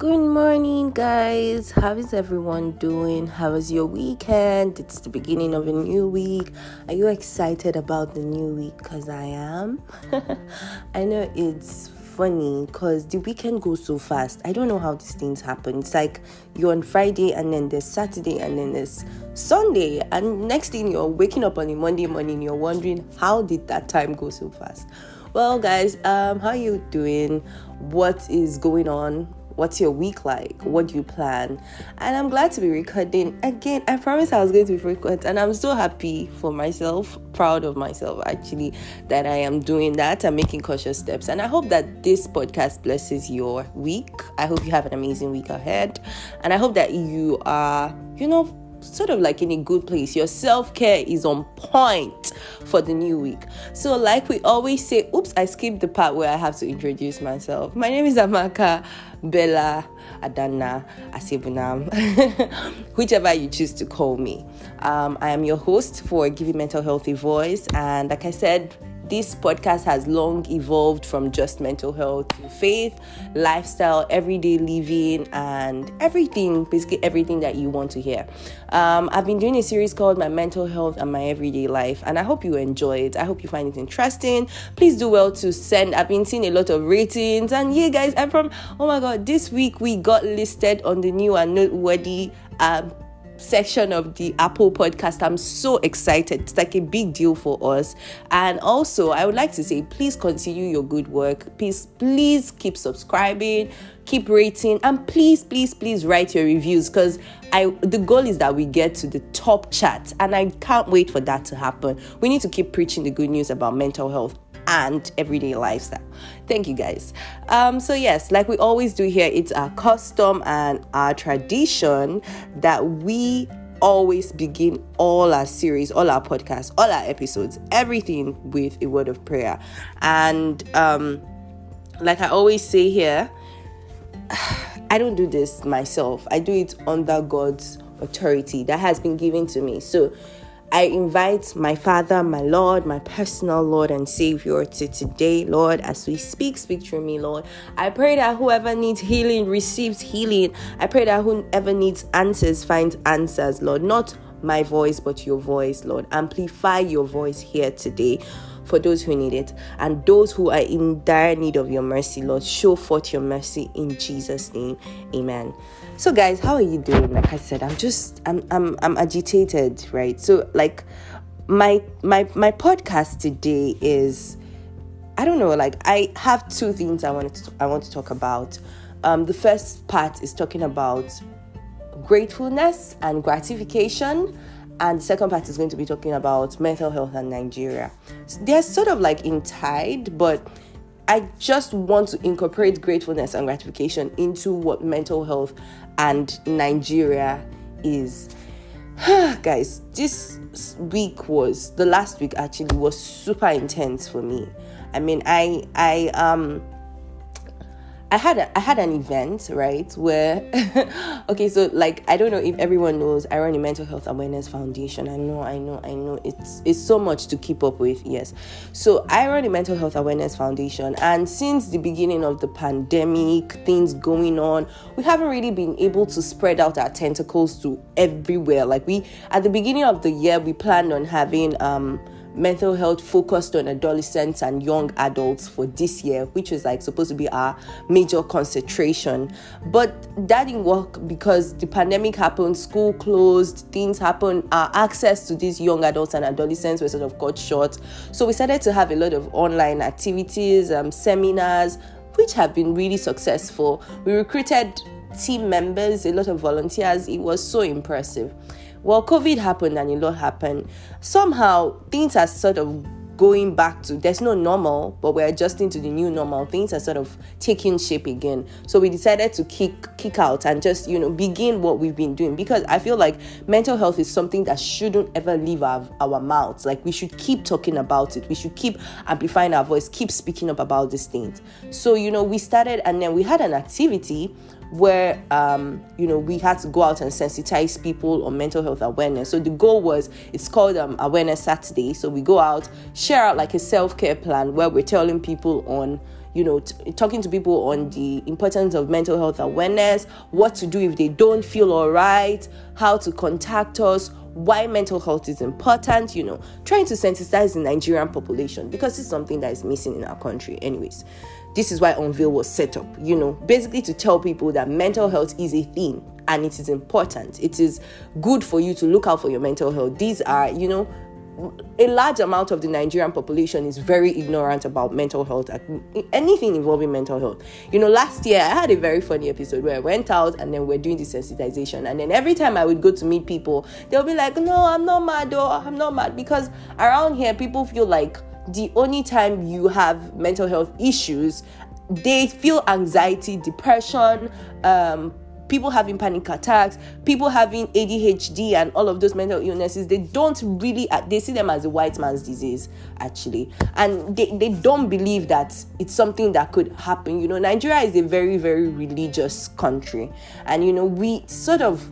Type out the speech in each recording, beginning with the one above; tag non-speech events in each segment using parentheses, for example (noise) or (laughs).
Good morning, guys. How is everyone doing? How was your weekend? It's the beginning of a new week. Are you excited about the new week? Because I am. (laughs) I know it's funny because the weekend goes so fast. I don't know how these things happen. It's like you're on Friday and then there's Saturday and then there's Sunday, and next thing you're waking up on a Monday morning, you're wondering how did that time go so fast? Well, guys, um, how are you doing? What is going on? What's your week like? What do you plan? And I'm glad to be recording again. I promised I was going to be frequent, and I'm so happy for myself, proud of myself actually, that I am doing that I'm making cautious steps. And I hope that this podcast blesses your week. I hope you have an amazing week ahead, and I hope that you are, you know, sort of like in a good place. Your self care is on point for the new week. So, like we always say, oops, I skipped the part where I have to introduce myself. My name is Amaka Bella Adana Asibunam, (laughs) whichever you choose to call me. Um, I am your host for Giving Mental Health a Voice, and like I said, this podcast has long evolved from just mental health to faith, lifestyle, everyday living, and everything basically everything that you want to hear. Um, I've been doing a series called My Mental Health and My Everyday Life, and I hope you enjoy it. I hope you find it interesting. Please do well to send. I've been seeing a lot of ratings, and yeah, guys, I'm from oh my god, this week we got listed on the new and noteworthy. Um, section of the Apple podcast. I'm so excited. It's like a big deal for us. And also, I would like to say, please continue your good work. Please, please keep subscribing, keep rating, and please, please, please write your reviews because I the goal is that we get to the top chat, and I can't wait for that to happen. We need to keep preaching the good news about mental health and everyday lifestyle. Thank you guys. Um, so, yes, like we always do here, it's our custom and our tradition that we always begin all our series, all our podcasts, all our episodes, everything with a word of prayer. And um, like I always say here, I don't do this myself, I do it under God's authority that has been given to me. So, I invite my Father, my Lord, my personal Lord and Savior to today, Lord, as we speak, speak through me, Lord. I pray that whoever needs healing receives healing. I pray that whoever needs answers finds answers, Lord. Not my voice, but your voice, Lord. Amplify your voice here today for those who need it and those who are in dire need of your mercy, Lord. Show forth your mercy in Jesus' name. Amen. So guys, how are you doing? Like I said, I'm just I'm I'm I'm agitated, right? So like my my my podcast today is I don't know, like I have two things I want to I want to talk about. Um, the first part is talking about gratefulness and gratification and the second part is going to be talking about mental health and Nigeria. They're sort of like in tied, but I just want to incorporate gratefulness and gratification into what mental health and Nigeria is. (sighs) Guys, this week was the last week actually was super intense for me. I mean, I I um I had a, I had an event right where (laughs) okay so like I don't know if everyone knows I run a mental health awareness foundation. I know I know I know. It's it's so much to keep up with yes. So I run a mental health awareness foundation and since the beginning of the pandemic things going on we haven't really been able to spread out our tentacles to everywhere. Like we at the beginning of the year we planned on having um mental health focused on adolescents and young adults for this year, which was like supposed to be our major concentration. But that didn't work because the pandemic happened, school closed, things happened, our access to these young adults and adolescents were sort of cut short. So we started to have a lot of online activities, um, seminars, which have been really successful. We recruited team members, a lot of volunteers. It was so impressive. Well, COVID happened and a lot happened. Somehow things are sort of going back to there's no normal, but we're adjusting to the new normal. Things are sort of taking shape again. So we decided to kick kick out and just you know begin what we've been doing because I feel like mental health is something that shouldn't ever leave our, our mouths. Like we should keep talking about it. We should keep amplifying our voice, keep speaking up about these things. So you know we started and then we had an activity where um, you know we had to go out and sensitize people on mental health awareness. So the goal was it's called um, Awareness Saturday. So we go out, share out like a self care plan where we're telling people on you know, t- talking to people on the importance of mental health awareness, what to do if they don't feel all right, how to contact us, why mental health is important, you know, trying to sensitize the Nigerian population because it's something that is missing in our country, anyways. This is why Unveil was set up, you know, basically to tell people that mental health is a thing and it is important. It is good for you to look out for your mental health. These are, you know, a large amount of the Nigerian population is very ignorant about mental health, anything involving mental health. You know, last year I had a very funny episode where I went out and then we're doing the sensitization, and then every time I would go to meet people, they'll be like, "No, I'm not mad, or I'm not mad," because around here people feel like the only time you have mental health issues they feel anxiety, depression, um, people having panic attacks, people having ADHD and all of those mental illnesses, they don't really, uh, they see them as a white man's disease, actually. And they, they don't believe that it's something that could happen. You know, Nigeria is a very, very religious country. And, you know, we sort of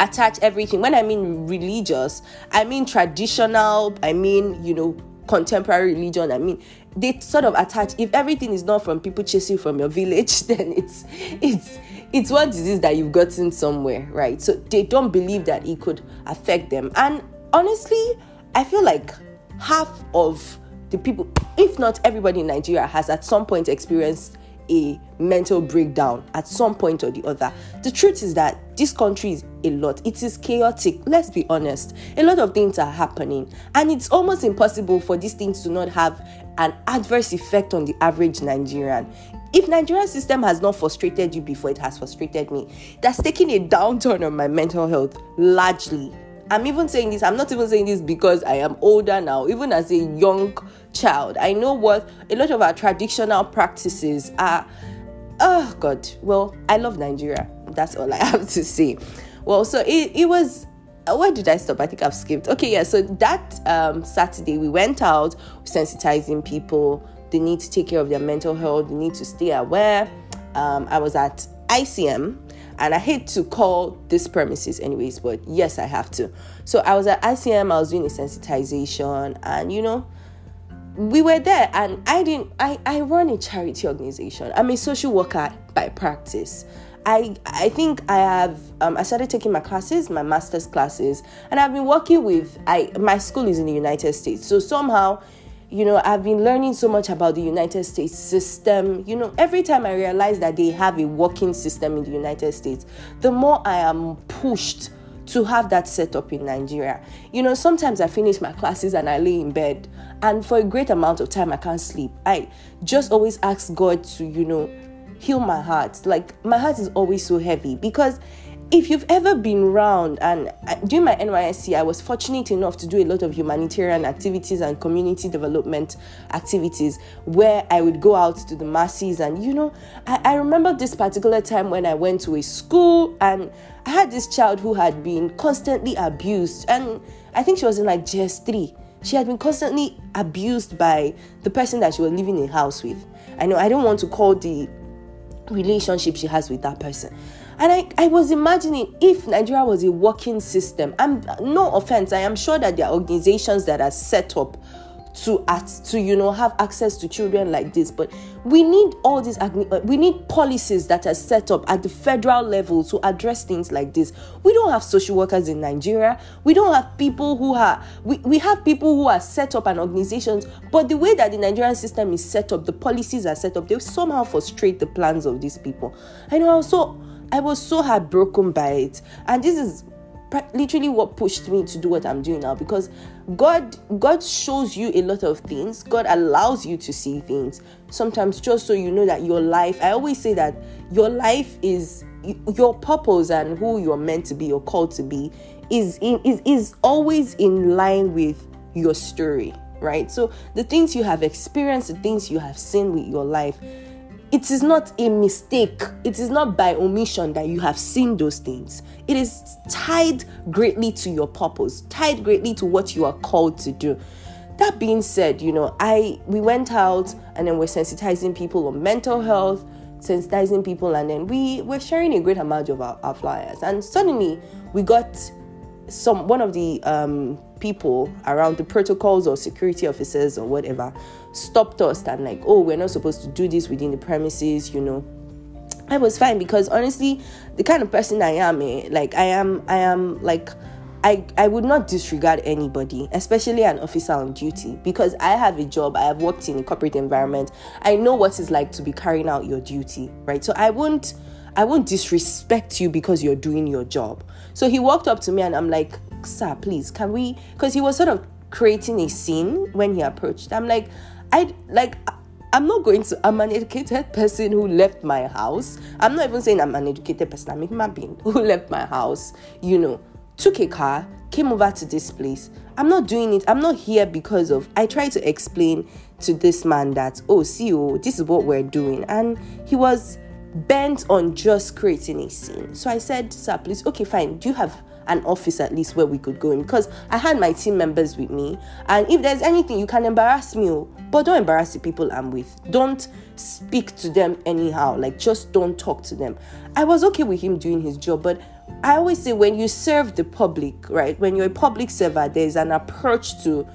attach everything. When I mean religious, I mean traditional, I mean, you know, contemporary religion. I mean, they sort of attach if everything is not from people chasing from your village, (laughs) then it's it's it's one disease that you've gotten somewhere, right? So they don't believe that it could affect them. And honestly, I feel like half of the people, if not everybody in Nigeria, has at some point experienced a mental breakdown at some point or the other. The truth is that this country is a lot. It is chaotic. Let's be honest. A lot of things are happening, and it's almost impossible for these things to not have an adverse effect on the average Nigerian. If Nigerian system has not frustrated you before, it has frustrated me. That's taking a downturn on my mental health largely. I'm even saying this, I'm not even saying this because I am older now, even as a young child. I know what a lot of our traditional practices are. Oh, God. Well, I love Nigeria. That's all I (laughs) have to say. Well, so it, it was where did I stop? I think I've skipped. Okay, yeah. So that um, Saturday we went out sensitizing people they need to take care of their mental health, they need to stay aware. Um, I was at ICM and I hate to call this premises anyways, but yes, I have to. So I was at ICM, I was doing a sensitization, and you know, we were there and I didn't I, I run a charity organization. I'm a social worker by practice. I I think I have um, I started taking my classes, my master's classes, and I've been working with I my school is in the United States. So somehow you know, I've been learning so much about the United States system. You know, every time I realize that they have a working system in the United States, the more I am pushed to have that set up in Nigeria. You know, sometimes I finish my classes and I lay in bed, and for a great amount of time, I can't sleep. I just always ask God to, you know, heal my heart. Like, my heart is always so heavy because if you've ever been around and uh, during my NYSC, I was fortunate enough to do a lot of humanitarian activities and community development activities where I would go out to the masses. And you know, I, I remember this particular time when I went to a school and I had this child who had been constantly abused, and I think she was in like GS3. She had been constantly abused by the person that she was living in house with. I know I don't want to call the relationship she has with that person. And I, I was imagining if Nigeria was a working system, I'm no offense, I am sure that there are organizations that are set up to at to you know have access to children like this but we need all these uh, we need policies that are set up at the federal level to address things like this. We don't have social workers in nigeria. We don't have people who are we, we have people who are set up and organizations but the way that the nigerian system is set up the policies are set up they somehow frustrate the plans of these people. I know so I was so heartbroken by it. And this is literally what pushed me to do what I'm doing now because God God shows you a lot of things. God allows you to see things. Sometimes just so you know that your life, I always say that your life is your purpose and who you're meant to be or called to be is in is, is always in line with your story, right? So the things you have experienced, the things you have seen with your life, it is not a mistake. It is not by omission that you have seen those things. It is tied greatly to your purpose, tied greatly to what you are called to do. That being said, you know, I we went out and then we're sensitizing people on mental health, sensitizing people and then we were sharing a great amount of our, our flyers and suddenly we got some one of the um, people around the protocols or security officers or whatever stopped us and like oh we're not supposed to do this within the premises you know i was fine because honestly the kind of person i am eh, like i am i am like I, I would not disregard anybody, especially an officer on duty, because I have a job. I have worked in a corporate environment. I know what it's like to be carrying out your duty, right? So I won't I won't disrespect you because you're doing your job. So he walked up to me and I'm like, sir, please, can we? Because he was sort of creating a scene when he approached. I'm like, I like. I'm not going to. I'm an educated person who left my house. I'm not even saying I'm an educated person. I'm a human being (laughs) who left my house. You know, took a car, came over to this place. I'm not doing it. I'm not here because of. I try to explain to this man that, oh, see, oh, this is what we're doing. And he was bent on just creating a scene. So I said, sir, please, okay, fine. Do you have an office at least where we could go in? Because I had my team members with me. And if there's anything, you can embarrass me. Oh, but don't embarrass the people I'm with. Don't speak to them anyhow. Like, just don't talk to them. I was okay with him doing his job, but I always say when you serve the public, right? When you're a public server, there's an approach to,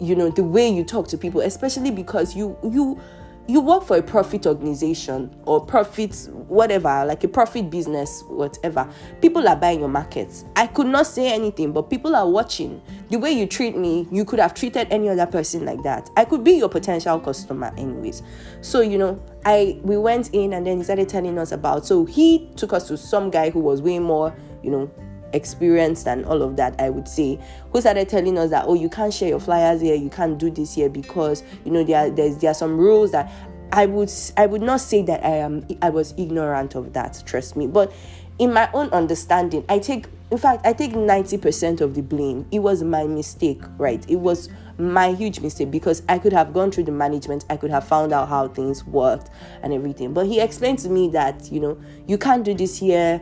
you know, the way you talk to people, especially because you you you work for a profit organization or profit whatever like a profit business whatever people are buying your markets i could not say anything but people are watching. The way you treat me you could have treated any other person like that. I could be your potential customer anyways. So you know i we went in and then he started telling us about so he took us to some guy who was way more you know experienced and all of that, I would say, who started telling us that, oh, you can't share your flyers here, you can't do this here because, you know, there are, there's, there are some rules that I would, I would not say that I am, I was ignorant of that, trust me. But in my own understanding, I take, in fact, I take 90% of the blame. It was my mistake, right? It was my huge mistake because I could have gone through the management, I could have found out how things worked and everything. But he explained to me that, you know, you can't do this here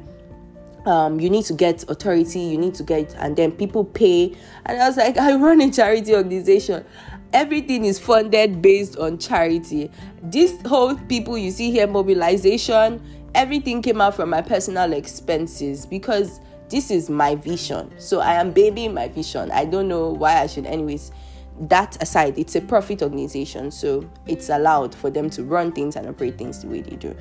um, you need to get authority, you need to get, and then people pay. And I was like, I run a charity organization. Everything is funded based on charity. This whole people you see here, mobilization, everything came out from my personal expenses because this is my vision. So I am babying my vision. I don't know why I should, anyways. That aside, it's a profit organization, so it's allowed for them to run things and operate things the way they do.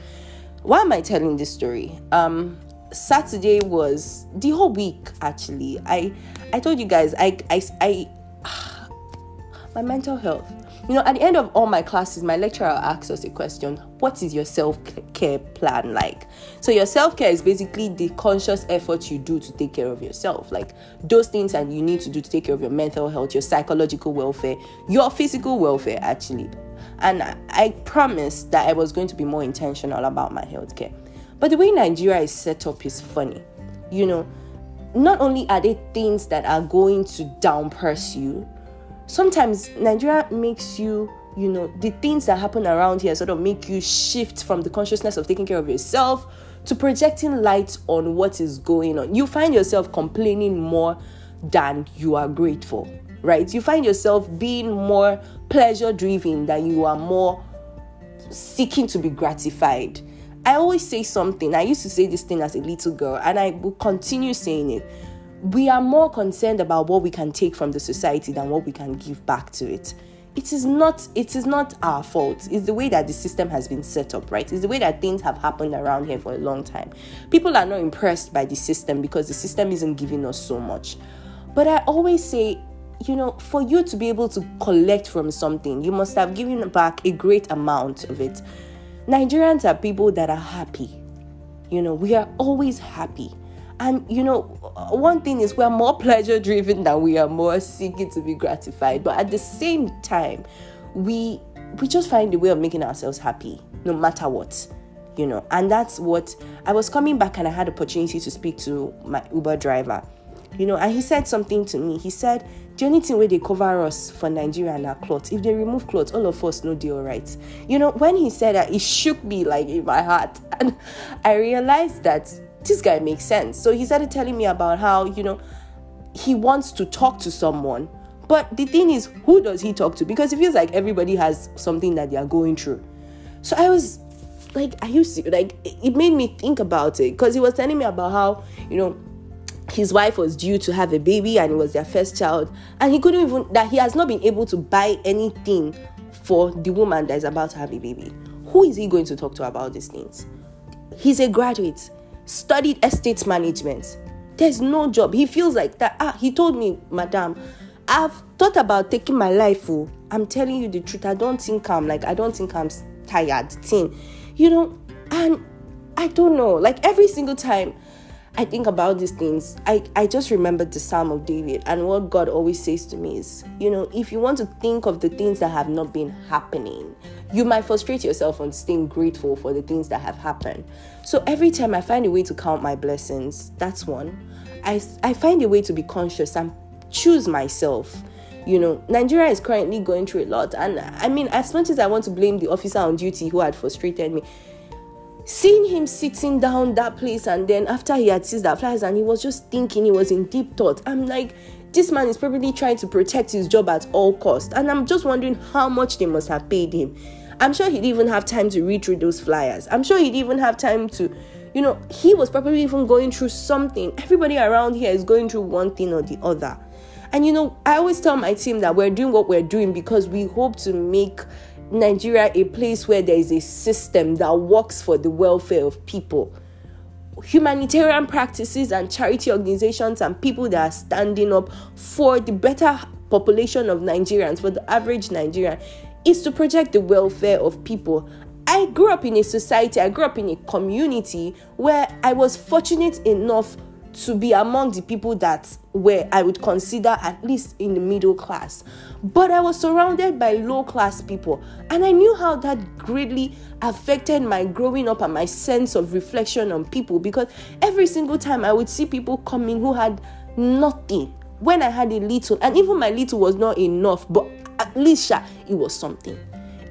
Why am I telling this story? Um, Saturday was the whole week actually. I I told you guys I I I (sighs) my mental health. You know, at the end of all my classes, my lecturer asks us a question What is your self care plan like? So, your self care is basically the conscious effort you do to take care of yourself. Like those things that you need to do to take care of your mental health, your psychological welfare, your physical welfare, actually. And I promised that I was going to be more intentional about my health care. But the way Nigeria is set up is funny. You know, not only are they things that are going to downpress you, sometimes Nigeria makes you, you know, the things that happen around here sort of make you shift from the consciousness of taking care of yourself to projecting light on what is going on. You find yourself complaining more than you are grateful, right? You find yourself being more pleasure driven than you are more seeking to be gratified. I always say something. I used to say this thing as a little girl, and I will continue saying it. We are more concerned about what we can take from the society than what we can give back to it. It is not it is not our fault. It's the way that the system has been set up, right? It's the way that things have happened around here for a long time. People are not impressed by the system because the system isn't giving us so much. But I always say you know, for you to be able to collect from something, you must have given back a great amount of it. Nigerians are people that are happy. You know, we are always happy. And you know, one thing is we're more pleasure driven than we are more seeking to be gratified. But at the same time, we we just find a way of making ourselves happy, no matter what. You know, and that's what I was coming back and I had opportunity to speak to my Uber driver. You know, and he said something to me. He said, the only thing where they cover us for Nigeria and our clothes, if they remove clothes, all of us know they all right. You know, when he said that, it shook me like in my heart. (laughs) And I realized that this guy makes sense. So he started telling me about how, you know, he wants to talk to someone. But the thing is, who does he talk to? Because it feels like everybody has something that they are going through. So I was like, I used to, like? It made me think about it because he was telling me about how you know his wife was due to have a baby and it was their first child and he couldn't even that he has not been able to buy anything for the woman that is about to have a baby. Who is he going to talk to about these things? He's a graduate studied estate management. There's no job. He feels like that. Ah he told me madam i've thought about taking my life oh. I'm telling you the truth. I don't think i'm like i don't think i'm tired thing you know and i don't know like every single time I think about these things, I, I just remember the Psalm of David and what God always says to me is, you know, if you want to think of the things that have not been happening, you might frustrate yourself on staying grateful for the things that have happened. So every time I find a way to count my blessings, that's one. I, I find a way to be conscious and choose myself. You know, Nigeria is currently going through a lot. And I mean, as much as I want to blame the officer on duty who had frustrated me, seeing him sitting down that place and then after he had seized that flies and he was just thinking he was in deep thought i'm like this man is probably trying to protect his job at all cost and i'm just wondering how much they must have paid him. I'm sure he didn't even have time to read through those flyers. I'm sure he didn't even have time to you know he was probably even going through something. Everybody around here is going through one thing or the other. And you know i always tell my team that we're doing what we're doing because we hope to make Nigeria a place where there is a system that works for the welfare of people. Humanitarian practices and charity organizations and people that are standing up for the better population of Nigerians, for the average Nigerian, is to project the welfare of people. I grew up in a society, I grew up in a community where I was fortunate enough to be among the people that were I would consider at least in the middle class. But I was surrounded by low class people, and I knew how that greatly affected my growing up and my sense of reflection on people because every single time I would see people coming who had nothing when I had a little, and even my little was not enough, but at least it was something.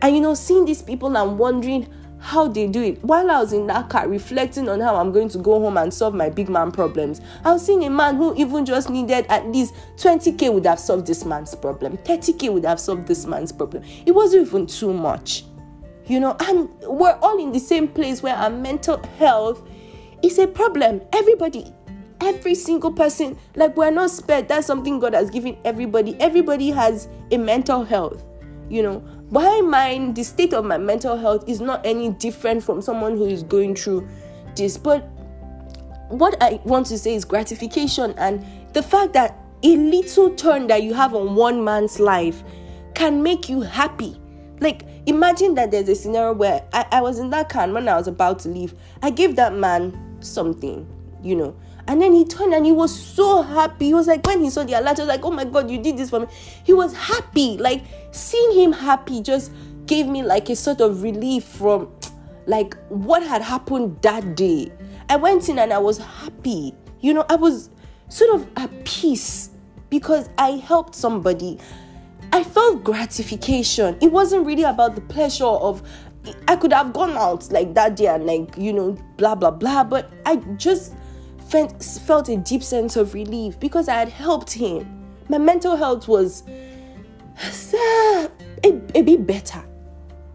And you know, seeing these people and wondering how they do it. While I was in that car reflecting on how I'm going to go home and solve my big man problems, I was seeing a man who even just needed at least 20k would have solved this man's problem, 30k would have solved this man's problem. It wasn't even too much, you know. And we're all in the same place where our mental health is a problem. Everybody every single person like we're not spared that's something god has given everybody everybody has a mental health you know why mine the state of my mental health is not any different from someone who is going through this? But what i want to say is gratification and the fact that a little turn that you have on one man's life can make you happy. Like imagine that there's a scenario where I, I was in that car when i was about to leave i gave that man something you know and then he turned and he was so happy. He was like, when he saw the alert, he was like, oh my God, you did this for me. He was happy. Like, seeing him happy just gave me like a sort of relief from like what had happened that day. I went in and I was happy. You know, I was sort of at peace because I helped somebody. I felt gratification. It wasn't really about the pleasure of I could have gone out like that day and like, you know, blah blah blah, but I just felt, a deep sense of relief because I had helped him. My mental health was (sighs) a, a bit better,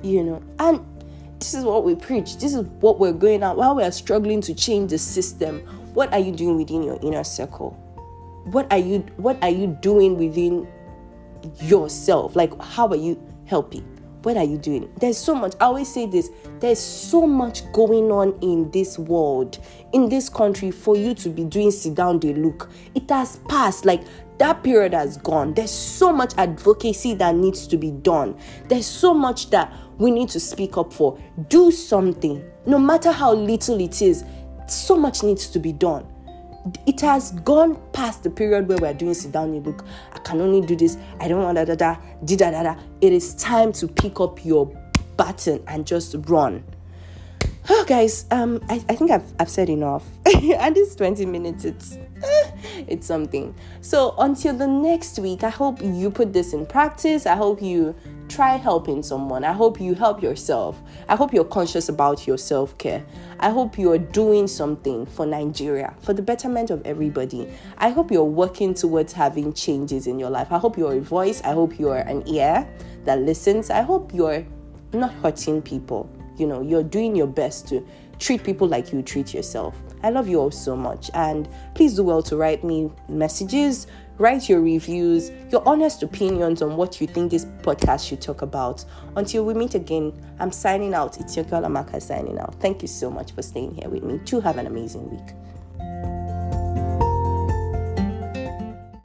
you know. And this is what we preach. This is what we're going out while we are struggling to change the system. What are you doing within your inner circle? What are you what are you doing within yourself? Like how are you helping? What are you doing? There's so much. I always say this there's so much going on in this world, in this country, for you to be doing sit down, they look. It has passed. Like that period has gone. There's so much advocacy that needs to be done. There's so much that we need to speak up for. Do something, no matter how little it is. So much needs to be done it has gone past the period where we're doing sit down and look i can only do this i don't want da da da da da da it is time to pick up your button and just run oh guys um i, I think I've, I've said enough (laughs) and this 20 minutes it's (laughs) it's something so until the next week i hope you put this in practice i hope you try helping someone. I hope you help yourself. I hope you're conscious about your self care. I hope you're doing something for Nigeria, for the betterment of everybody. I hope you're working towards having changes in your life. I hope you're a voice. I hope you're an ear that listens. I hope you're not hurting people. You know, you're doing your best to treat people like you treat yourself. I love you all so much. And please do well to write me messages, write your reviews, your honest opinions on what you think this podcast should talk about. Until we meet again, I'm signing out. It's your girl Amaka signing out. Thank you so much for staying here with me. To have an amazing week.